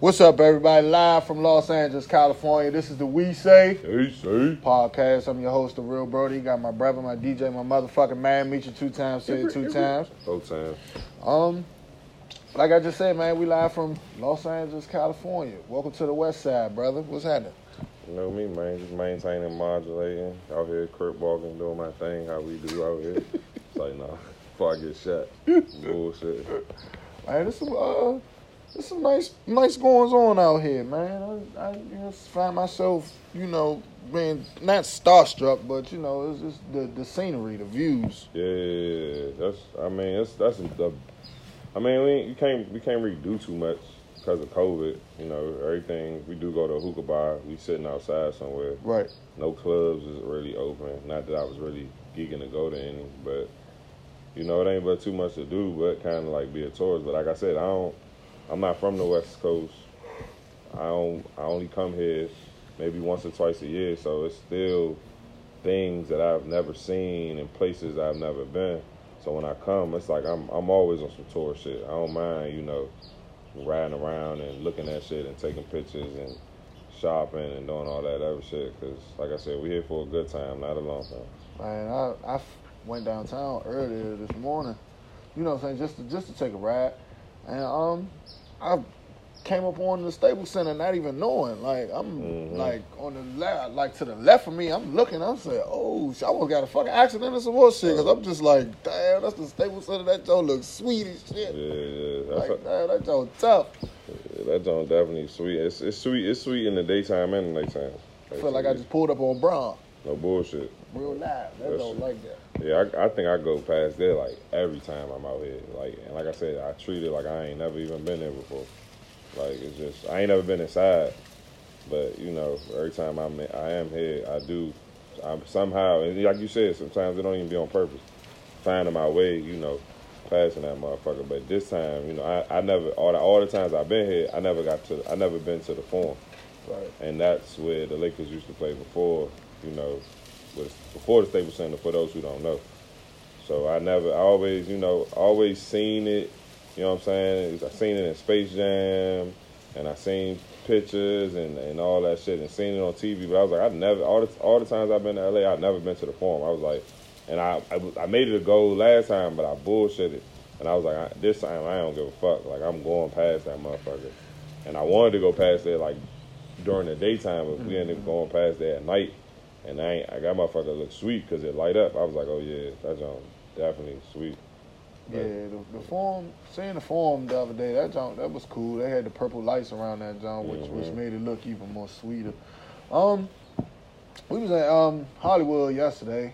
What's up, everybody? Live from Los Angeles, California. This is the We Say Hey, say. podcast. I'm your host, the Real Brody. Got my brother, my DJ, my motherfucking man. Meet you two times, say it two times. Whole times. Um, like I just said, man, we live from Los Angeles, California. Welcome to the West Side, brother. What's happening? You know me, man. Just maintaining, modulating. Out here, crip walking, doing my thing, how we do out here. It's like, nah, before I get shot. Bullshit. Man, this is, uh, this some nice, nice goings on out here, man. I, I know, find myself, you know, being not starstruck, but you know, it's just the the scenery, the views. Yeah, that's, I mean, that's, that's, the, I mean, we, you can't, we can't really do too much because of COVID. You know, everything, we do go to a hookah bar. We sitting outside somewhere. Right. no clubs is really open. Not that I was really geeking to go to any, but you know, it ain't but too much to do, but kind of like be a tourist. But like I said, I don't. I'm not from the West Coast. I don't. I only come here maybe once or twice a year, so it's still things that I've never seen and places I've never been. So when I come, it's like I'm. I'm always on some tour shit. I don't mind, you know, riding around and looking at shit and taking pictures and shopping and doing all that other shit. Cause like I said, we're here for a good time, not a long time. Man, I, I went downtown earlier this morning. You know what I'm saying? Just to, just to take a ride, and um, I came up on the Staples Center, not even knowing. Like I'm Mhm. like on the left, like to the left of me. I'm looking. I'm saying, oh, shit, I almost got a fucking accident or some more shit. Cause I'm just like, damn, that's the Staples Center. That joint looks sweet as shit. Yeah, Like, damn, that joint tough. yeah, that joint definitely sweet. It's, it's sweet. It's sweet in the daytime and the nighttime. I feel like I just pulled up on Brown. No bullshit. Real live. That That's- don't like that. Yeah, I, I think I go past there like every time I'm out here. Like and like I said, I treat it like I ain't never even been there before. Like it's just I ain't never been inside, but you know every time I'm I am here, I do. I'm somehow and like you said, sometimes it don't even be on purpose. Finding my way, you know, passing that motherfucker. But this time, you know, I, I never all the all the times I've been here, I never got to I never been to the forum. Right. and that's where the Lakers used to play before, you know, was before the Staples Center. For those who don't know, so I never, I always, you know, always seen it. You know what I'm saying? I seen it in Space Jam, and I seen pictures and, and all that shit, and seen it on TV. But I was like, I never, all the all the times I've been to LA, I've never been to the Forum. I was like, and I I, I made it a goal last time, but I bullshitted, and I was like, I, this time I don't give a fuck. Like I'm going past that motherfucker, and I wanted to go past there like during the daytime, but we ended up going past there at night, and I I got motherfucker look sweet because it light up. I was like, oh yeah, that joint definitely sweet. Yeah, the, the Forum, seeing the Forum the other day, that junk, that was cool. They had the purple lights around that joint, which which Mhm. made it look even more sweeter. Um, we was at um Hollywood yesterday.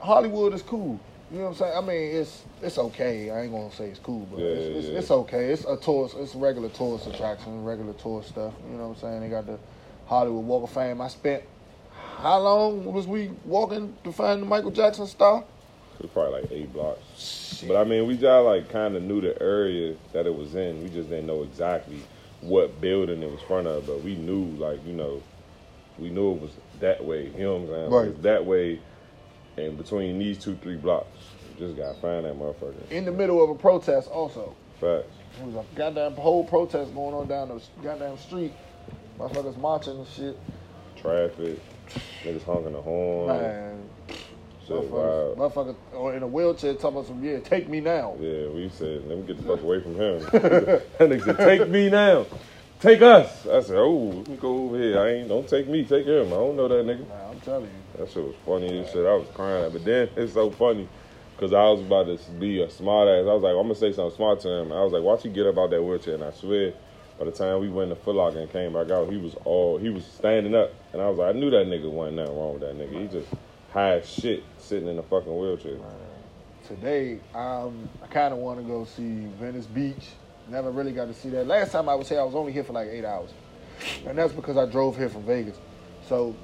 Hollywood is cool. You know what I'm saying? I mean, it's it's okay. I ain't gonna say it's cool, but Yeah, it's, it's, yeah. it's okay. It's a tourist. It's a regular tourist attraction, regular tourist stuff. You know what I'm saying? They got the Hollywood Walk of Fame. I spent how long was we walking to find the Michael Jackson star? It was probably like eight blocks. But I mean, we just like kind of knew the area that it was in. We just didn't know exactly what building it was front of, but we knew like you know, we knew it was that way. You know what I'm saying? Right. it's that way, and between these two three blocks, you just gotta find that motherfucker. in the middle of a protest also. Facts. There was a goddamn whole protest going on down the goddamn street. Motherfuckers marching and shit. Traffic, niggas honking the horn. Man, motherfuckers, wild. motherfuckers or in a wheelchair talking about some, yeah, take me now. Yeah, we said, let me get the fuck away from him. that nigga said, take me now. Take us. I said, oh, let me go over here. I ain't, don't take me, take him. I don't know that nigga. Man, I'm telling you. That shit was funny as shit. I was crying. But then it's so funny because I was about to be a smart ass. I was like, I'm going to say something smart to him. I was like, watch you get up out that wheelchair. And I swear, by the time we went to Foot Locker and came back out, he was all, he was standing up. And I was like, I knew that nigga wasn't nothing wrong with that nigga. He just high as shit sitting in a fucking wheelchair. Today, um, I kind of want to go see Venice Beach. Never really got to see that. Last time I was here, I was only here for like eight hours. And that's because I drove here from Vegas. So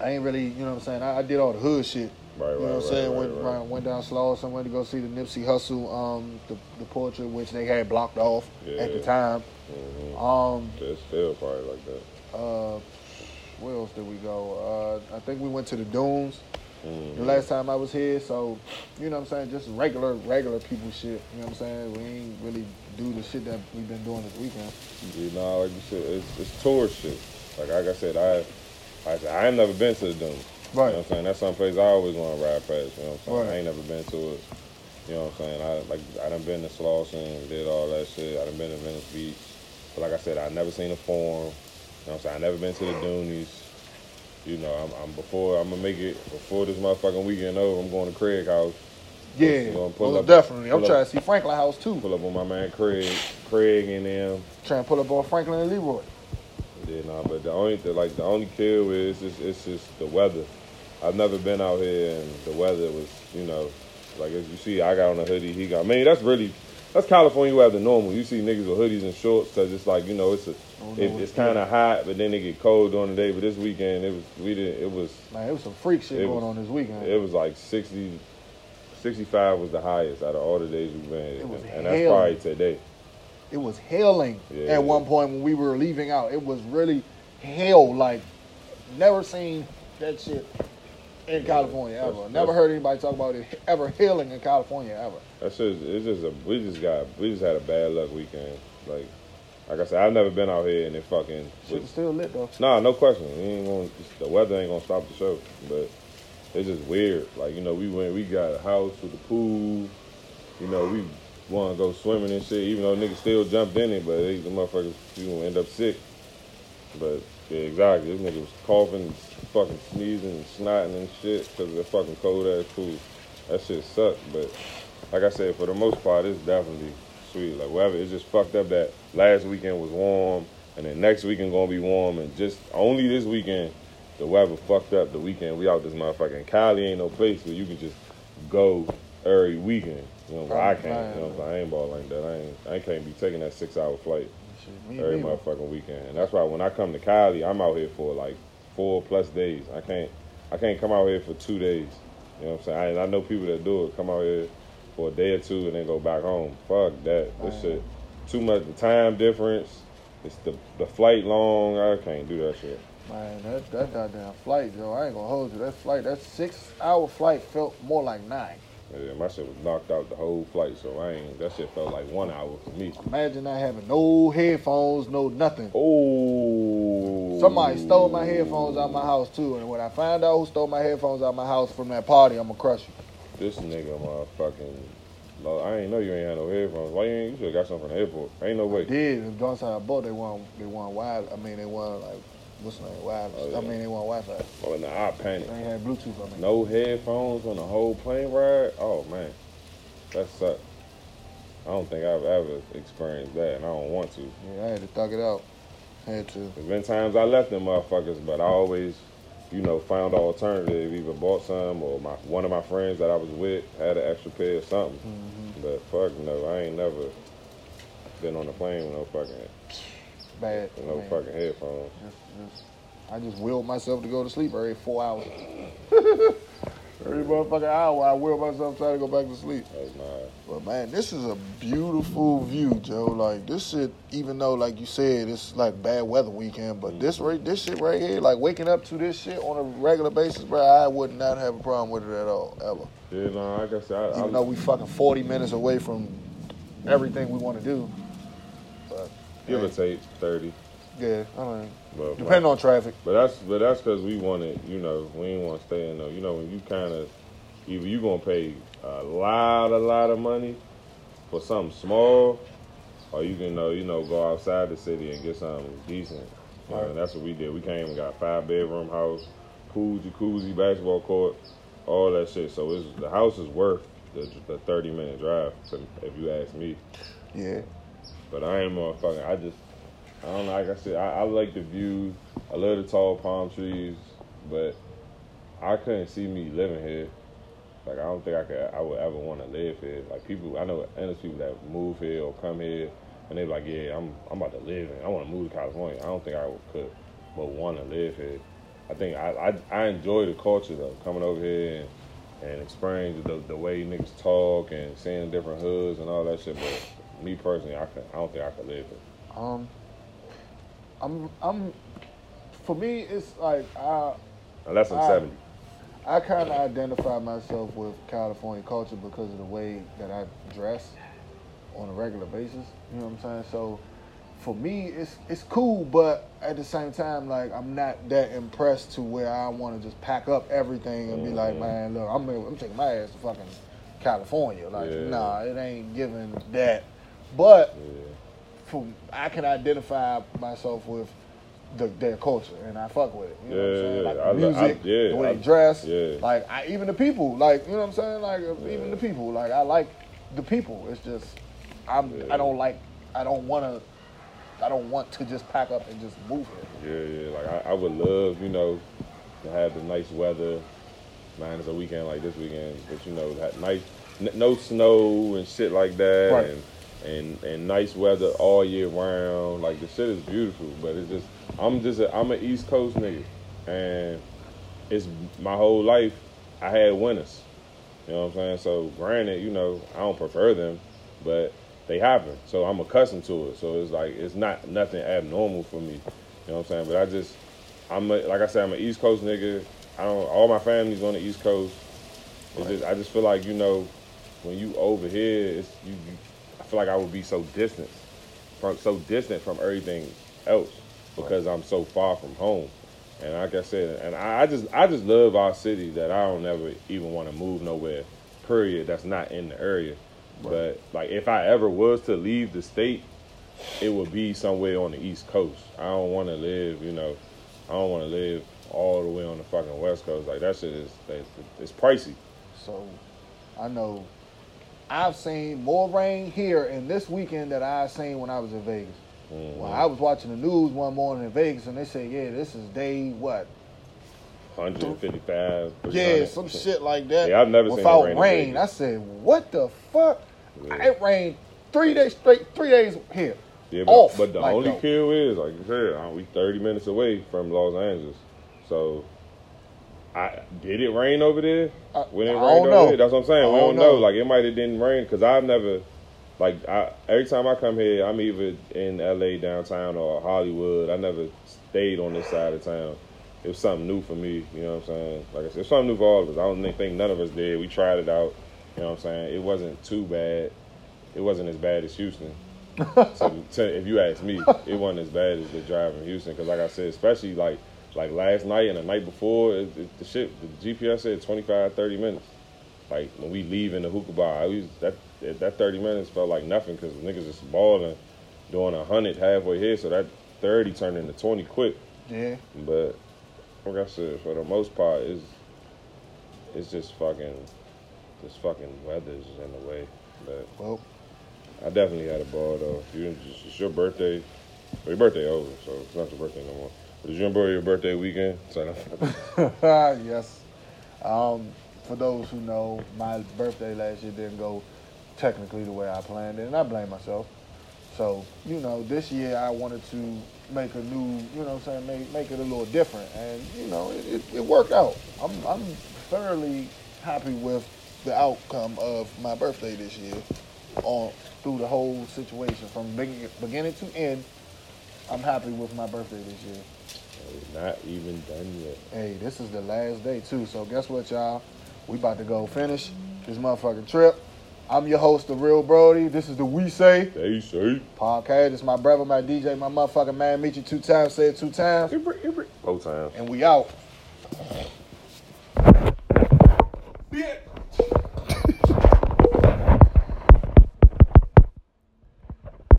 I ain't really, you know what I'm saying? I, I did all the hood shit. Right, You know what I'm right, saying? right, went, right. went down Slauson, went to go see the Nipsey Hussle, um, the, the portrait, which they had blocked off at the Yeah. time. Mhm. Um, It's still probably like that. uh, where else did we go? Uh, I think we went to the Dunes Mhm. the last time I was here. So, you know what I'm saying? Just regular, regular people shit. You know what I'm saying? We ain't really do the shit that we've been doing this weekend. You know, like you said, it's, it's tourist shit. Like, like I said, I I said, I ain't never been to the Dune. Right. You know what I'm saying? That's some place I always want to ride past. You know what I'm saying? Right. I ain't never been to it. You know what I'm saying? I like I done been to Slauson, did all that shit. I done been to Venice Beach. But like I said, I never seen a forum. You know what I'm saying? I never been to the Doonies. You know, I'm, I'm before I'm gonna make it before this motherfucking weekend over. I'm going to Craig House. Yeah, Gonna pull most up- definitely. I'm pull trying to see Franklin House too. Pull up on my man Craig, Craig and them. Trying to pull up on Franklin and Leroy. Yeah, nah, but the only the, like the only kill is it's, it's just the weather. I've never been out here and the weather was, you know, like as you see, I got on a hoodie. He got. I mean, that's really that's California weather normal. You see niggas with hoodies and shorts because it's like you know it's a oh, know it, it's kind of hot, but then it get cold during the day. But this weekend it was we didn't it was Man, it was some freak shit It going was- on this weekend. it was like 60, 65 was the highest out of all the days we've been, was and that's probably today. it was hailing Yeah. at one point when we were leaving out. It was really hail. Like never seen that shit in California ever. That's- never that's- heard anybody talk about it ever hailing in California ever. That's just it's just a we just got we just had a bad luck weekend. Like like I said, I've never been out here and it fucking Shit was, was still lit though. nah, no question. We ain't gonna, the weather ain't gonna stop the show, but it's just weird. Like you know, we went we got a house with a pool. You know, we want to go swimming and shit. Even though niggas still jumped in it, but they, the motherfuckers you gonna end up sick. But yeah, exactly. This nigga was coughing, fucking sneezing, and snotting and shit because of the fucking cold ass pool. That shit sucked. But like I said, for the most part, it's definitely sweet. Like whatever, it's just fucked up that last weekend was warm, and then next weekend gonna be warm, and just only this weekend the weather fucked up. The weekend we out this motherfucking Cali ain't no place where you can just go every weekend. You know, I can't. You know, what I'm saying? I ain't ball like that. I ain't. I can't be taking that six hour flight Shit, me every neither. motherfucking weekend. And that's why when I come to Cali, I'm out here for like four plus days. I can't I can't come out here for two days. You know what I'm saying? I, I know people that do it, come out here for a day or two and then go back home. Fuck that. This shit too much the time difference. It's the the flight long. I can't do that shit. Man, that that goddamn flight, Joe. I ain't gonna hold you. That flight, that six hour flight felt more like nine. Yeah, my shit was knocked out the whole flight, so I ain't that shit felt like one hour for me. Imagine not having no headphones, no nothing. Oh Somebody stole my headphones out my house too, and when I find out who stole my headphones out my house from that party, I'm gonna crush you. This nigga motherfucking no, I ain't know you ain't had no headphones. Why you ain't you should have got some from the airport. Ain't no way. Did The John I bought they want they want wild. I mean they want like what's the name wireless. Oh, yeah. I mean they want Wi-Fi. Oh nah, I They panicked. ain't had Bluetooth. I mean. No headphones on the whole plane ride? Oh man. That sucked. I don't think I've ever experienced that and I don't want to. Yeah, I had to thug it out. Had to. There's been times I left them motherfuckers, but I always, you know, found an alternative. Either bought some or my one of my friends that I was with had an extra pair or something. Mm-hmm. But fuck no, I ain't never been on a plane with no fucking Bad. no man. fucking headphones. Just- just- I just willed myself to go to sleep every four hours. every motherfucking hour, I will myself try to go back to sleep. That's But man, this is a beautiful view, Joe. Like this shit, even though like you said, it's like bad weather weekend, but this mm-hmm. right, this shit right here, like waking up to this shit on a regular basis, bro, I would not have a problem with it at all, ever. Yeah, no, like I said, I, Even I, though we fucking forty minutes away from everything we want to do. But give or take thirty. yeah, I mean, But depending on traffic. But that's but that's because we wanted, you know, we ain't want to stay in there. You know, when you kind of either you gonna pay a lot, a lot of money for something small, or you can, uh, you know, go outside the city and get something decent. You know, Right. and that's what we did. We came and got a five bedroom house, pool, jacuzzi, basketball court, all that shit. So it's the house is worth the, the thirty minute drive, if you ask me. Yeah, But I ain't motherfucking. I just, I don't know. Like I said, I, I like the view. I love the tall palm trees, but I couldn't see me living here. Like I don't think I could. I would ever want to live here. Like people, I know endless people that move here or come here, and they're like, yeah, I'm, I'm about to live here. I want to move to California. I don't think I could, but want to live here. I think I, I, I enjoy the culture though, coming over here and. And experiencing the, the way niggas talk and seeing different hoods and all that shit, but me personally, I can I don't think I could live here. um, I'm, I'm, for me, it's like I. Unless I'm Ah. 70. I kind of identify myself with California culture because of the way that I dress. on a regular basis. You know what I'm saying? So for me, it's it's cool, but at the same time, like I'm not that impressed to where I want to just pack up everything and be like, Mhm. man, look, I'm I'm taking my ass to fucking California. Like, Yeah. nah, it ain't giving that. But Yeah. for I can identify myself with the, their culture, and I fuck with it. You know what I'm saying? yeah. Like the I lo- I- music, yeah, the way I- they dress, yeah. like I, even the people, like you know what I'm saying? Like uh, even the people, like I like the people. It's just I'm Yeah. I don't like I don't want to I don't want to just pack up and just move here. Yeah, yeah. Like I, I would love, you know, to have the nice weather. Minus a weekend like this weekend, but you know, that nice, n- no snow and shit like that, Right. and and and nice weather all year round. Like the shit is beautiful, but it's just I'm just a, I'm an East Coast nigga, and it's my whole life I had winters. You know what I'm saying? So granted, you know, I don't prefer them, but they happen. So I'm accustomed to it. So it's like it's not nothing abnormal for me. You know what I'm saying? But I just I'm a, like I said, I'm an East Coast nigga. I don't all my family's on the East Coast. It's just I just feel like, you know, when you over here, it's you, you feel like I would be so distant from so distant from everything else because I'm so far from home. And like I said, and I, I just I just love our city that I don't ever even want to move nowhere. Period. That's not in the area. But like if I ever was to leave the state, it would be somewhere on the East Coast. I don't want to live, you know, I don't want to live all the way on the fucking West Coast. Like that shit is it's, it's pricey. So I know I've seen more rain here in this weekend that I've seen when I was in Vegas. Mhm. Well, I was watching the news one morning in Vegas, and they said, "Yeah, this is day what? 155. Yeah, some shit like that. Yeah, I've never seen it without rain in rain. Vegas. I said, "What the fuck? Yeah. It rained three days straight. Three days here. Yeah, but, Off, but the like, only though. kill is, like you said, uh, we 30 minutes away from Los Angeles. So, I did it rain over there? I- when it I rained over know. there? That's what I'm saying. I we don't don't know. know. Like, it might have didn't rain because I've never, like, I, every time I come here, I'm either in LA downtown or Hollywood. I never stayed on this side of town. It was something new for me, you know what I'm saying? Like I said, it's something new for all of us. I don't think none of us did. We tried it out, you know what I'm saying? It wasn't too bad. It wasn't as bad as Houston. so, to, if you ask me, it wasn't as bad as the drive in Houston. Because, like I said, especially like like last night and the night before, it, it, the shit, the GPS said 25, 30 minutes. Like when we leave in the hookah bar, I was, that that 30 minutes felt like nothing because the niggas just balling, doing a hundred halfway here. So that 30 turned into 20 quick. Yeah, But like I said, for the most part, it's it's just fucking, this fucking weather's in the way. But well, I definitely had a ball though. You it's, it's your birthday. Well, your birthday over, so it's not your birthday no more. You enjoy your birthday weekend? Yes. Um, for those who know, my birthday last year didn't go technically the way I planned it, and I blame myself. So, you know, this year I wanted to make a new, you know what I'm saying, make, make it a little different. And, you know, it, it, it worked out. I'm, I'm thoroughly happy with the outcome of my birthday this year on through the whole situation from begin, beginning to end. I'm happy with my birthday this year. not even done yet. Hey, this is the last day too. So guess what, y'all? We about to go finish this motherfucking trip. I'm your host, the Real Brody. This is the We Say They say. podcast. It's my brother, my DJ, my motherfucking man. Meet you two times. Say it two times, Every every. Both times. and we out.